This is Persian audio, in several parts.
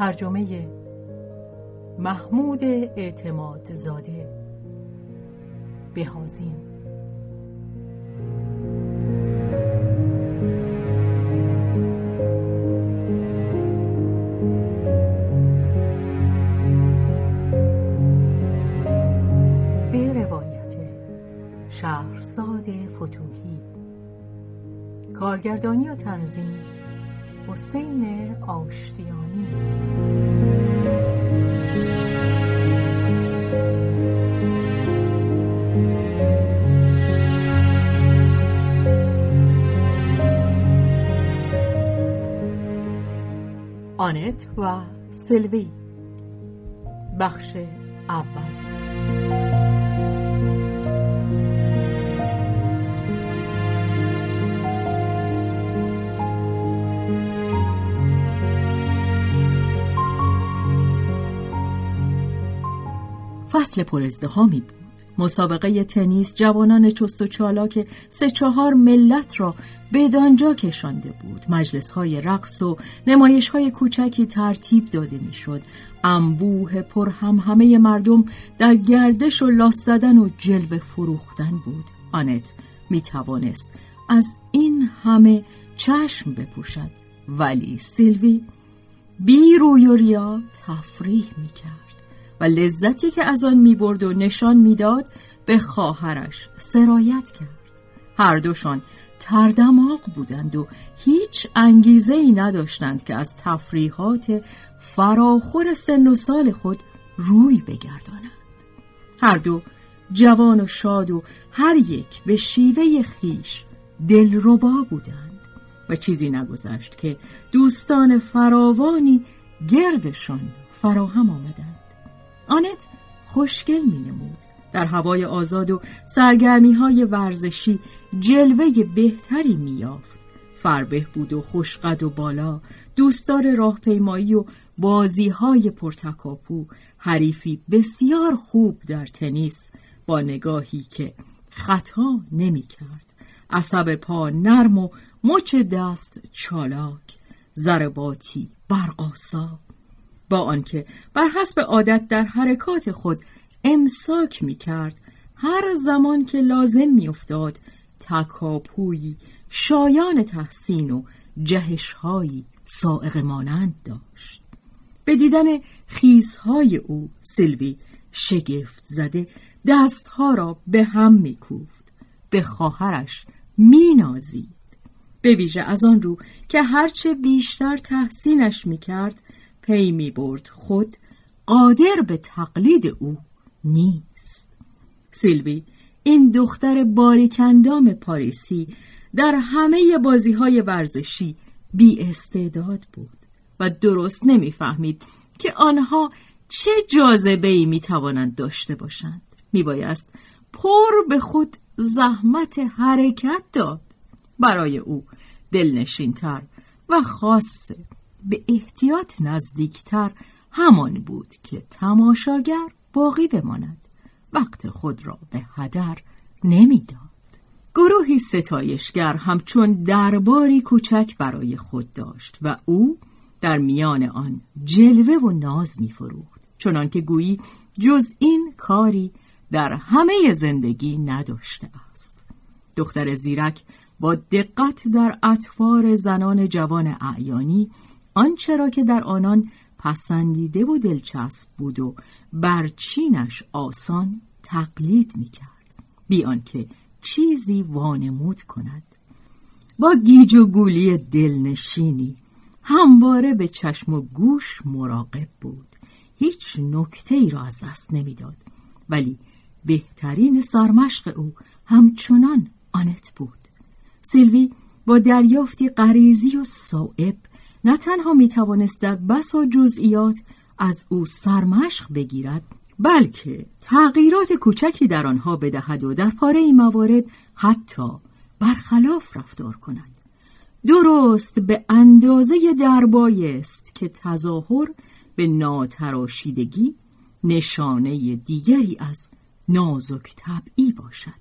ترجمه محمود اعتماد زاده. بهازین به روایت شهرزاد فتوحی. کارگردانی و تنظیم حسین آشتیانی. آنت و سلوی. بخش اول. فصل پر ازدهامی بود. مسابقه تنیس جوانان چست و چالاک سه چهار ملت را بدانجا کشانده بود. مجلس های رقص و نمایش های کوچکی ترتیب داده می‌شد. انبوه پر هم همه مردم در گردش و لاس زدن و جلوه فروختن بود. آنت می توانست از این همه چشم بپوشد. ولی سیلوی بی روی و ریا تفریح می کرد و لذتی که از آن می‌برد و نشان می‌داد به خواهرش سرایت کرد. هر دوشان تردماغ بودند و هیچ انگیزه ای نداشتند که از تفریحات فراخور سن و سال خود روی بگردانند. هر دو جوان و شاد و هر یک به شیوه خیش دلربا بودند و چیزی نگذشت که دوستان فراوانی گردشان فراهم آمدند. آنت خوشگل می نمود در هوای آزاد و سرگرمی های ورزشی جلوه بهتری می یافت فربه بود و خوشقد و بالا دوستدار راهپیمایی و بازی های پرتکاپو حریفی بسیار خوب در تنیس با نگاهی که خطا نمی کرد عصب پا نرم و مچ دست چالاک ضرباتی برقاسا با آنکه بر حسب عادت در حرکات خود امساک می کرد هر زمان که لازم می افتاد تکاپویی شایان تحسین و جهشهایی سائق مانند داشت. به دیدن خیزهای او سیلوی شگفت زده دستها را به هم می کوفت به خواهرش می نازید به ویژه از آن رو که هرچه بیشتر تحسینش می کرد پی می برد. خود قادر به تقلید او نیست. سیلوی این دختر باریکندام پاریسی در همه بازی های ورزشی بی استعداد بود و درست نمی‌فهمید که آنها چه جاذبه ای می توانند داشته باشند. می بایست پر به خود زحمت حرکت داد. برای او دلنشینتر و خاصه به احتیاط نزدیکتر همان بود که تماشاگر باقی بماند وقت خود را به هدر نمی‌داد. گروهی ستایشگر همچون درباری کوچک برای خود داشت و او در میان آن جلوه و ناز میفروخت چنان که گویی جز این کاری در همه زندگی نداشته است دختر زیرک با دقت در اطوار زنان جوان اعیانی آنچه را که در آنان پسندیده و دلچسب بود و برچینش آسان تقلید می‌کرد. بی آنکه چیزی وانمود کند. با گیج و گولی دلنشینی همواره به چشم و گوش مراقب بود. هیچ نکته ای را از دست نمی‌داد. ولی بهترین سرمشق او همچنان آنت بود. سیلوی با دریافتی غریزی و صائب نه تنها می توانست در بسا جزئیات از او سرمشق بگیرد بلکه تغییرات کوچکی در آنها بدهد و در پاره این موارد حتی برخلاف رفتار کند. درست به اندازه دربایست که تظاهر به ناتراشیدگی نشانه دیگری از نازک طبعی باشد.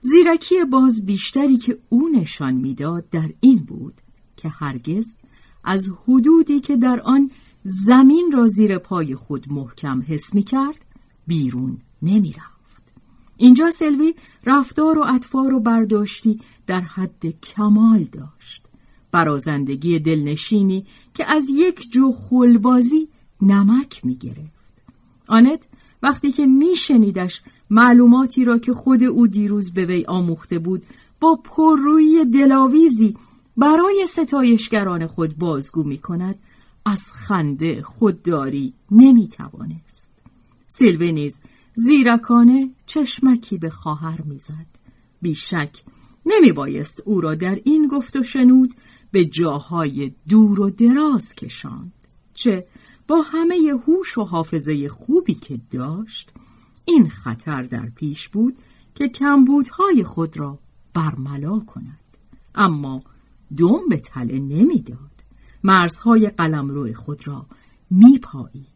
زیرکی باز بیشتری که او نشان می‌داد در این بود که هرگز از حدودی که در آن زمین را زیر پای خود محکم حس می کرد بیرون نمی رفت. اینجا سلوی رفتار و اطفار و برداشتی در حد کمال داشت برازندگی دلنشینی که از یک جو خلبازی نمک می گرفت آنت وقتی که میشنیدش معلوماتی را که خود او دیروز به وی آموخته بود با پررویی دلاویزی برای ستایشگران خود بازگو می کند از خنده خودداری نمی توانست سیلوی نیز زیرکانه چشمکی به خواهر می‌زد. بیشک نمی بایست او را در این گفت و شنود به جاهای دور و دراز کشاند. چه با همه هوش و حافظه خوبی که داشت این خطر در پیش بود که کمبودهای خود را برملا کند. اما دوم به تله نمی‌داد. مرزهای قلمرو خود را میپایید.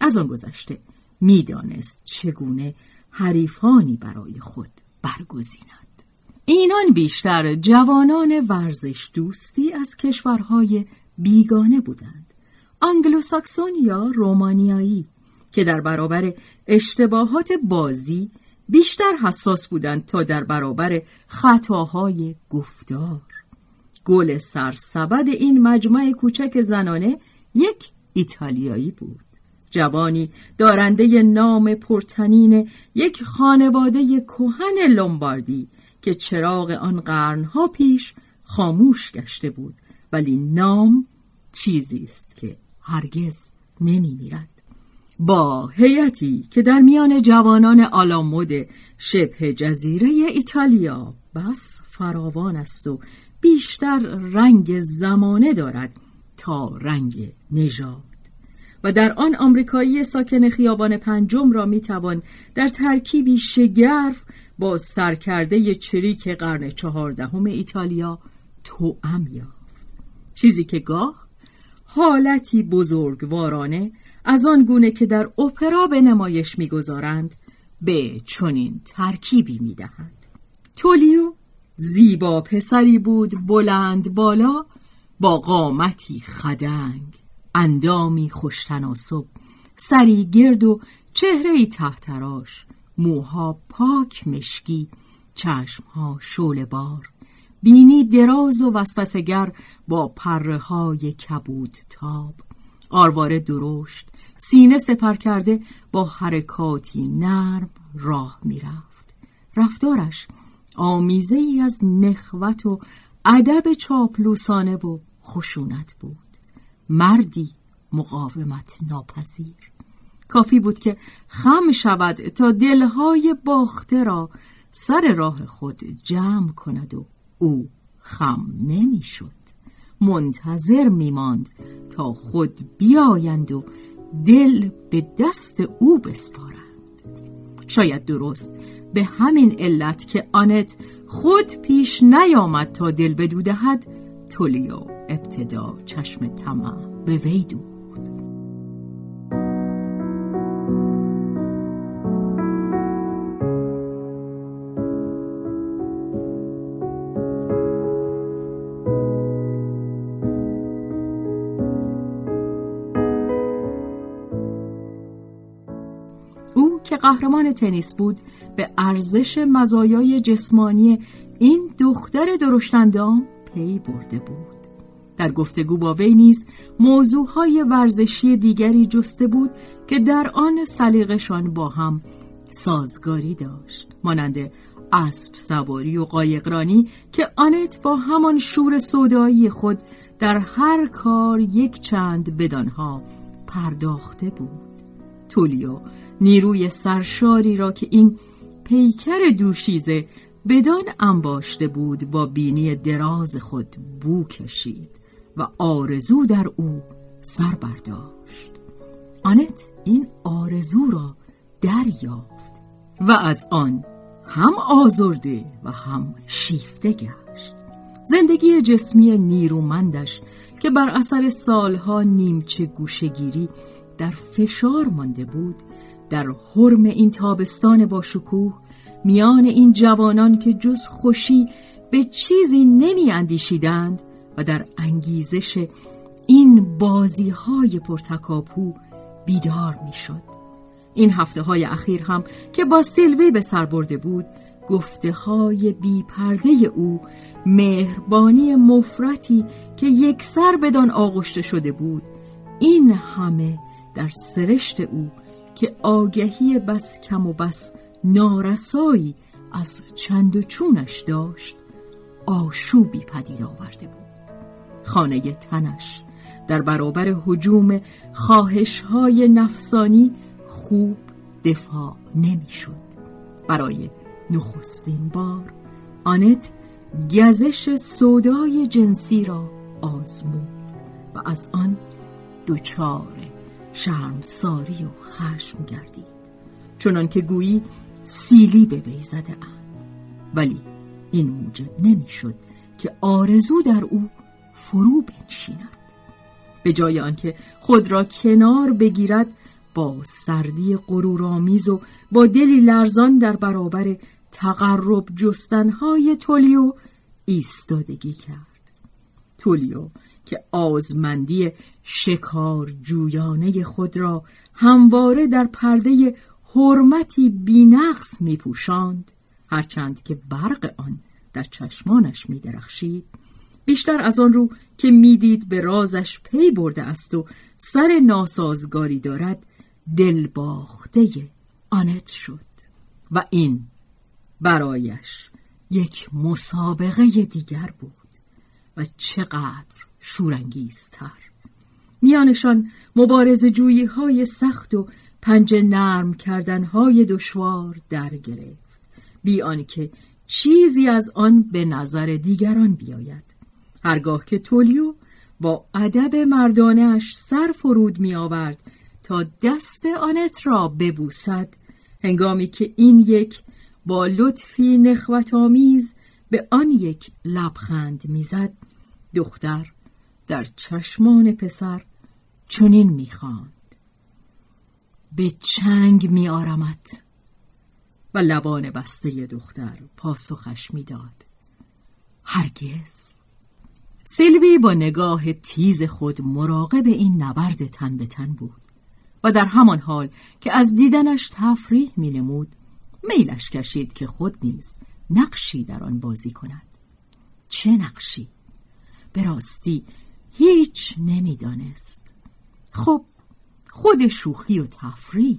از آن گذشته می‌دانست چگونه حریفانی برای خود برگزیند. اینان بیشتر جوانان ورزش دوستی از کشورهای بیگانه بودند. آنگلوساکسون یا رومانیایی که در برابر اشتباهات بازی بیشتر حساس بودند تا در برابر خطاهای گفتار. گل سرسبد این مجمع کوچک زنانه یک ایتالیایی بود جوانی دارنده نام پرتنین یک خانواده کهن لومباردی که چراغ آن قرنها پیش خاموش گشته بود ولی نام چیزی است که هرگز نمی میرد. با هیئتی که در میان جوانان آلامود شبه جزیره ایتالیا بس فراوان است و بیشتر رنگ زمانه دارد تا رنگ نژاد. و در آن آمریکایی ساکن خیابان پنجم را می‌توان در ترکیبی شگرف با سرکرده چریک قرن چهاردهم ایتالیا توأم یافت. چیزی که گاه حالتی بزرگوارانه از آن گونه که در اپرا به نمایش می‌گذارند به چنین ترکیبی می‌دهند. تولیو زیبا پسری بود بلند بالا با قامتی خدنگ. اندامی خوشتناسب سری گرد و چهره تحتراش موها پاک مشکی چشمها شول بار. بینی دراز و وسوسگر با پره های کبود تاب. آرواره درشت سینه سپر کرده با حرکاتی نرم راه می‌رفت. رفتارش آمیزه ای از نخوت و ادب چاپلوسانه و خشونت بود. مردی مقاومت ناپذیر. کافی بود که خم شود تا دلهای باخته را سر راه خود جمع کند و او خم نمی‌شد. منتظر میماند تا خود بیایند و دل به دست او بسپارند. شاید درست به همین علت که آنت خود پیش نیامد تا دل بدو دهد تولیو ابتدا چشم طمع به وی دود که قهرمان تنیس بود به ارزش مزایای جسمانی این دختر درشتندام پی برده بود. در گفتگو با وی نیز موضوعهای ورزشی دیگری جسته بود که در آن سلیقشان با هم سازگاری داشت مانند اسب سواری و قایقرانی که آنت با همان شور صدایی خود در هر کار یک چند بدانها پرداخته بود. تولیو نیروی سرشاری را که این پیکر دوشیزه بدان انباشته بود با بینی دراز خود بو کشید و آرزو در او سر برداشت. آنت این آرزو را دریافت و از آن هم آزرده و هم شیفته گشت. زندگی جسمی نیرومندش که بر اثر سالها نیمچه گوشگیری در فشار مانده بود در حرم این تابستان با شکوه میان این جوانان که جز خوشی به چیزی نمی اندیشیدند و در انگیزش این بازی های پرتکاپو بیدار می شد. این هفته های اخیر هم که با سیلوی به سر برده بود گفته های بی پرده او مهربانی مفرتی که یک سر بدان آغشته شده بود این همه در سرشت او که آگهی بس کم و بس نارسایی از چند و چونش داشت آشوبی پدید آورده بود خانه تنش در برابر حجوم خواهش های نفسانی خوب دفاع نمی‌شد. برای نخستین بار آنت گزش سودای جنسی را آزمود و از آن دچار شرمساری و خشم گردید. چنان که گویی سیلی به وی زده اند. ولی این موجب نمی‌شد که آرزو در او فرو بنشیند. به جای آنکه خود را کنار بگیرد با سردی غرورآمیز و با دلی لرزان در برابر تقرب جستنهای تولیو ایستادگی کرد. تولیو که آزمندی شکار جویانه خود را همواره در پرده حرمتی بینقص می پوشاند هرچند که برق آن در چشمانش می درخشید بیشتر از آن رو که می‌دید به رازش پی برده است و سر ناسازگاری دارد دلباخته آنت شد. و این برایش یک مسابقه دیگر بود. و چقدر شورانگیزتر. میانشان مبارز جویی های سخت و پنج نرم کردن های دشوار در گرفت بی آنکه چیزی از آن به نظر دیگران بیاید. هرگاه که تولیو با ادب مردانش سر فرود می آورد تا دست آنت را ببوسد هنگامی که این یک با لطفی نخوت آمیز به آن یک لبخند می‌زد دختر در چشمان پسر چنین می‌خواند. به چنگ میآرمت و لبان بسته دختر پاسخش می‌داد. هرگز. سیلوی با نگاه تیز خود مراقب این نبرد تن به تن بود و در همان حال که از دیدنش تفریح می نمود میلش کشید که خود نیز نقشی در آن بازی کند. چه نقشی؟ به راستی هیچ نمی‌دانست. خب خود شوخی و تفریح.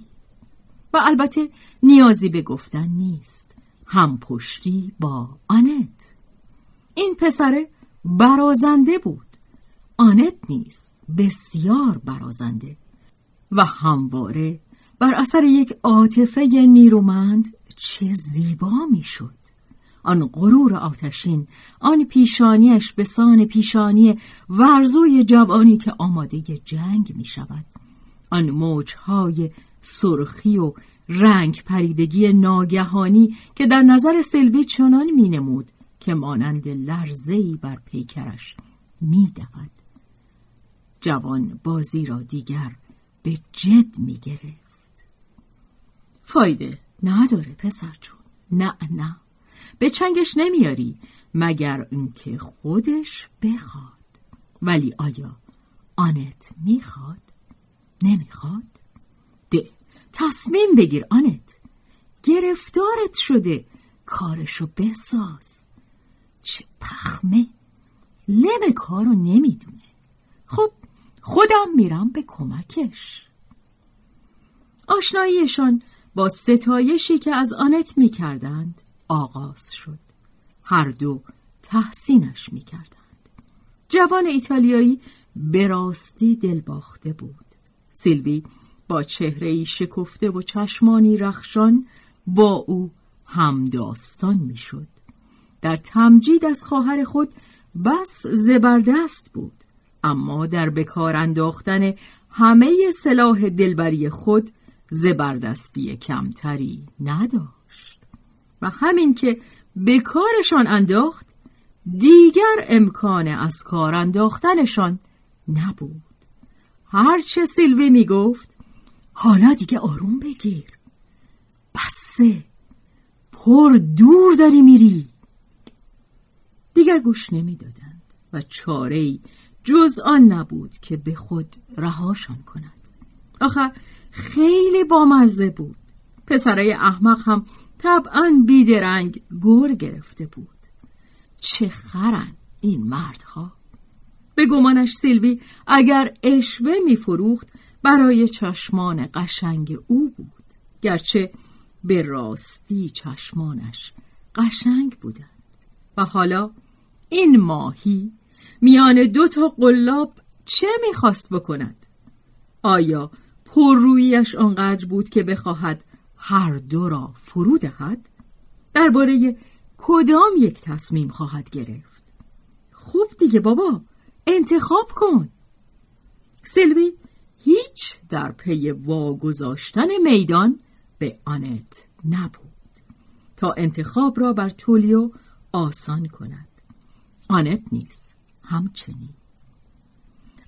و البته نیازی به گفتن نیست. هم پشتی با آنت. این پسر برازنده بود. آنت نیز بسیار برازنده. و همواره بر اثر یک عاطفه نیرومند چه زیبا می‌شد. آن غرور آتشین آن پیشانیش به سان پیشانی ورزوی جوانی که آماده جنگ می شود. آن موجهای سرخی و رنگ پریدگی ناگهانی که در نظر سلوی چنان می نمود که مانند لرزهی بر پیکرش می دود. جوان بازی را دیگر به جد می گرفت. فایده نداره پسر جون. نه نه. به چنگش نمیاری مگر اینکه خودش بخواد. ولی آیا آنت می‌خواد؟ نمی‌خواد؟ ده تصمیم بگیر آنت. گرفتارت شده کارشو بساز. چه پخمه. لب کارو نمی‌دونه. خب خودم میرم به کمکش. آشناییشان با ستایشی که از آنت می‌کردند آغاز شد. هر دو تحسینش می‌کردند. جوان ایتالیایی به راستی دلباخته بود. سیلوی با چهره شکفته و چشمانی رخشان با او همداستان می‌شد. در تمجید از خواهر خود بس زبردست بود اما در بکار انداختن همه سلاح دلبری خود زبردستی کمتری نداشت. و همین که به کارشان انداخت دیگر امکان از کار انداختنشان نبود. هرچه سیلوی می‌گفت حالا دیگه آروم بگیر. بسه پر دور داری میری. دیگر گوش نمی‌دادند و چاره جز آن نبود که به خود رهاشان کند. آخر خیلی بامزه بود. پسرای احمق هم طبعا بیدرنگ گور گرفته بود. چه خرن این مردها. به گمانش سیلوی اگر اشوه میفروخت برای چشمان قشنگ او بود. گرچه به راستی چشمانش قشنگ بودند. و حالا این ماهی میان دو تا قلاب چه می‌خواست بکند؟ آیا پررویش آنقدر بود که بخواهد هر دو را فرو دهد؟ درباره کدام یک تصمیم خواهد گرفت؟ خوب دیگه بابا انتخاب کن سلوی هیچ در پی واگذاشتن میدان به آنت نبود تا انتخاب را بر تولیو آسان کند آنت نیست همچنین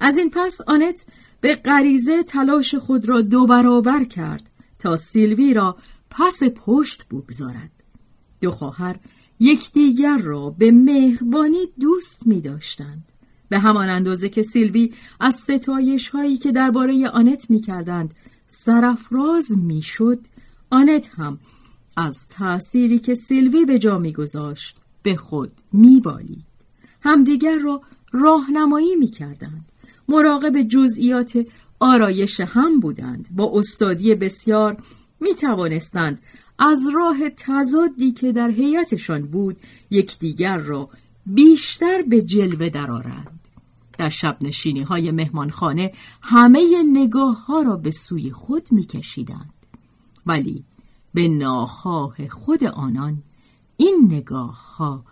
از این پس آنت به غریزه تلاش خود را دو برابر کرد تا سیلوی را پس پشت بگذارد. دو خواهر یکدیگر را به مهربانی دوست می داشتند. به همان اندازه که سیلوی از ستایش هایی که درباره آنت می کردند سرفراز می شد آنت هم از تأثیری که سیلوی به جا می گذاشت به خود می بالید. همدیگر را راهنمایی می کردند. مراقب جزئیات آرایش هم بودند. با استادی بسیار می توانستند از راه تضادی که در هیئتشان بود یکدیگر را بیشتر به جلوه درآورند در شب نشینی های مهمانخانه همه نگاه ها را به سوی خود میکشیدند. ولی به ناخواه خود آنان این نگاه ها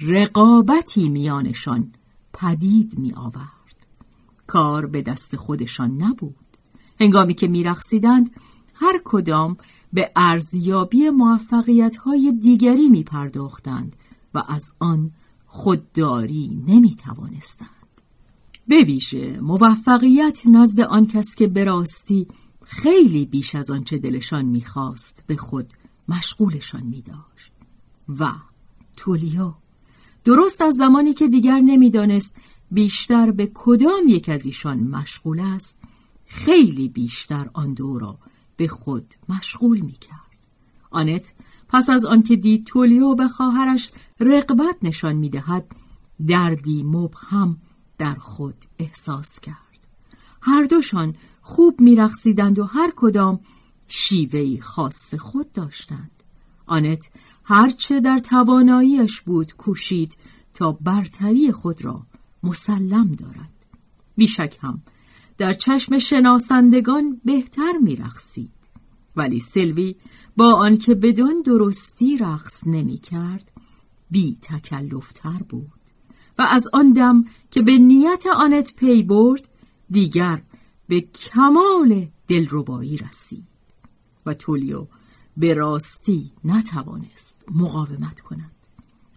رقابتی میانشان پدید می آورد کار به دست خودشان نبود هنگامی که میرقصیدند هر کدام به ارزیابی موفقیت های دیگری می پرداختند و از آن خودداری نمی توانستند. به ویژه موفقیت نزد آن کس که به خیلی بیش از آنچه دلشان می‌خواست به خود مشغولشان می داشت. و تولیو درست از زمانی که دیگر نمی‌دانست بیشتر به کدام یک از ایشان مشغول است خیلی بیشتر آن دو را به خود مشغول می کرد. آنت پس از آنکه دید تولیو به خواهرش رقبت نشان می دهد دردی مبهم در خود احساس کرد. هر دوشان خوب میرقصیدند و هر کدام شیوهی خاص خود داشتند. آنت هرچه در تواناییش بود کوشید تا برتری خود را مسلم دارد. بیشک هم در چشم شناسندگان بهتر میرقصید ولی سلوی با آنکه بدون درستی رقص نمی کرد بی تکلفتر بود و از آن دم که به نیت آنت پی برد دیگر به کمال دلربایی رسید و تولیو به راستی نتوانست مقاومت کند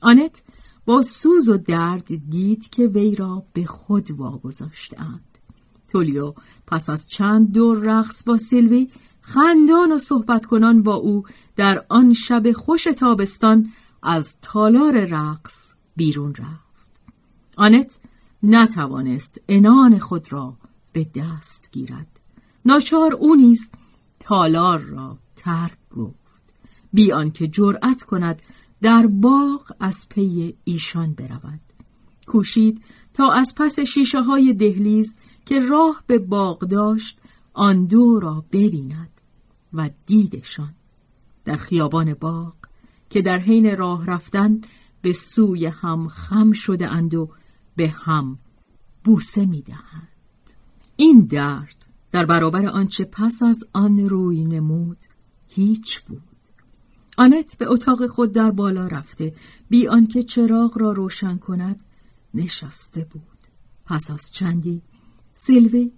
آنت با سوز و درد دید که وی را به خود واگذاشتهاند تولیو پس از چند دور رقص با سیلوی خندان و صحبت کنان با او در آن شب خوش تابستان از تالار رقص بیرون رفت. آنت نتوانست انان خود را به دست گیرد. ناچار او نیز تالار را ترک گفت. بی آنکه جرأت کند در باغ از پی ایشان برود. کوشید تا از پس شیشه های دهلیز که راه به باغ داشت آن دو را ببیند و دیدشان. در خیابان باغ که در حین راه رفتن به سوی هم خم شده اند و به هم بوسه می‌دهند این درد در برابر آنچه پس از آن روی نمود هیچ بود. آنت به اتاق خود در بالا رفته. بی آنکه چراغ را روشن کند نشسته بود. پس از چندی؟ سیلوی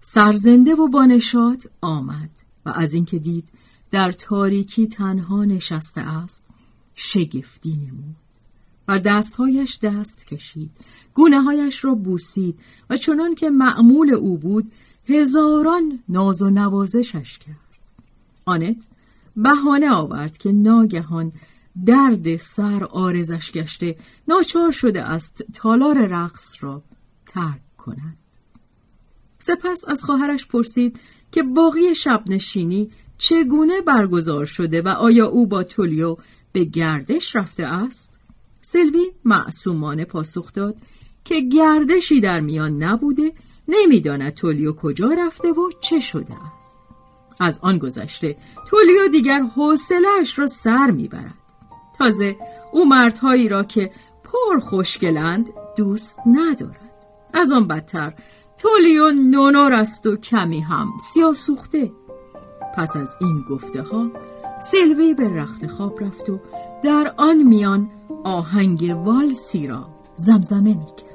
سرزنده و بانشاد آمد و از اینکه دید در تاریکی تنها نشسته است شگفتی نمود. بر دستهایش دست کشید. گونه هایش را بوسید و چنان که معمول او بود هزاران ناز و نوازشش کرد. آنت بهانه آورد که ناگهان درد سر آرزش گشته ناچار شده است تالار رقص را ترک کند سپس از خواهرش پرسید که باقی شب نشینی چگونه برگزار شده و آیا او با تولیو به گردش رفته است؟ سلوی معصومانه پاسخ داد که گردشی در میان نبوده نمی‌داند تولیو کجا رفته و چه شده است از آن گذشته تولیو دیگر حوصلهاش را سر می‌برد. تازه او مردهایی را که پر خوشگلند دوست ندارد. از آن بدتر تولیو نونور است و کمی هم سیاه سوخته. پس از این گفته ها سلوی به رخت خواب رفت و در آن میان آهنگ والسی را زمزمه می کرد.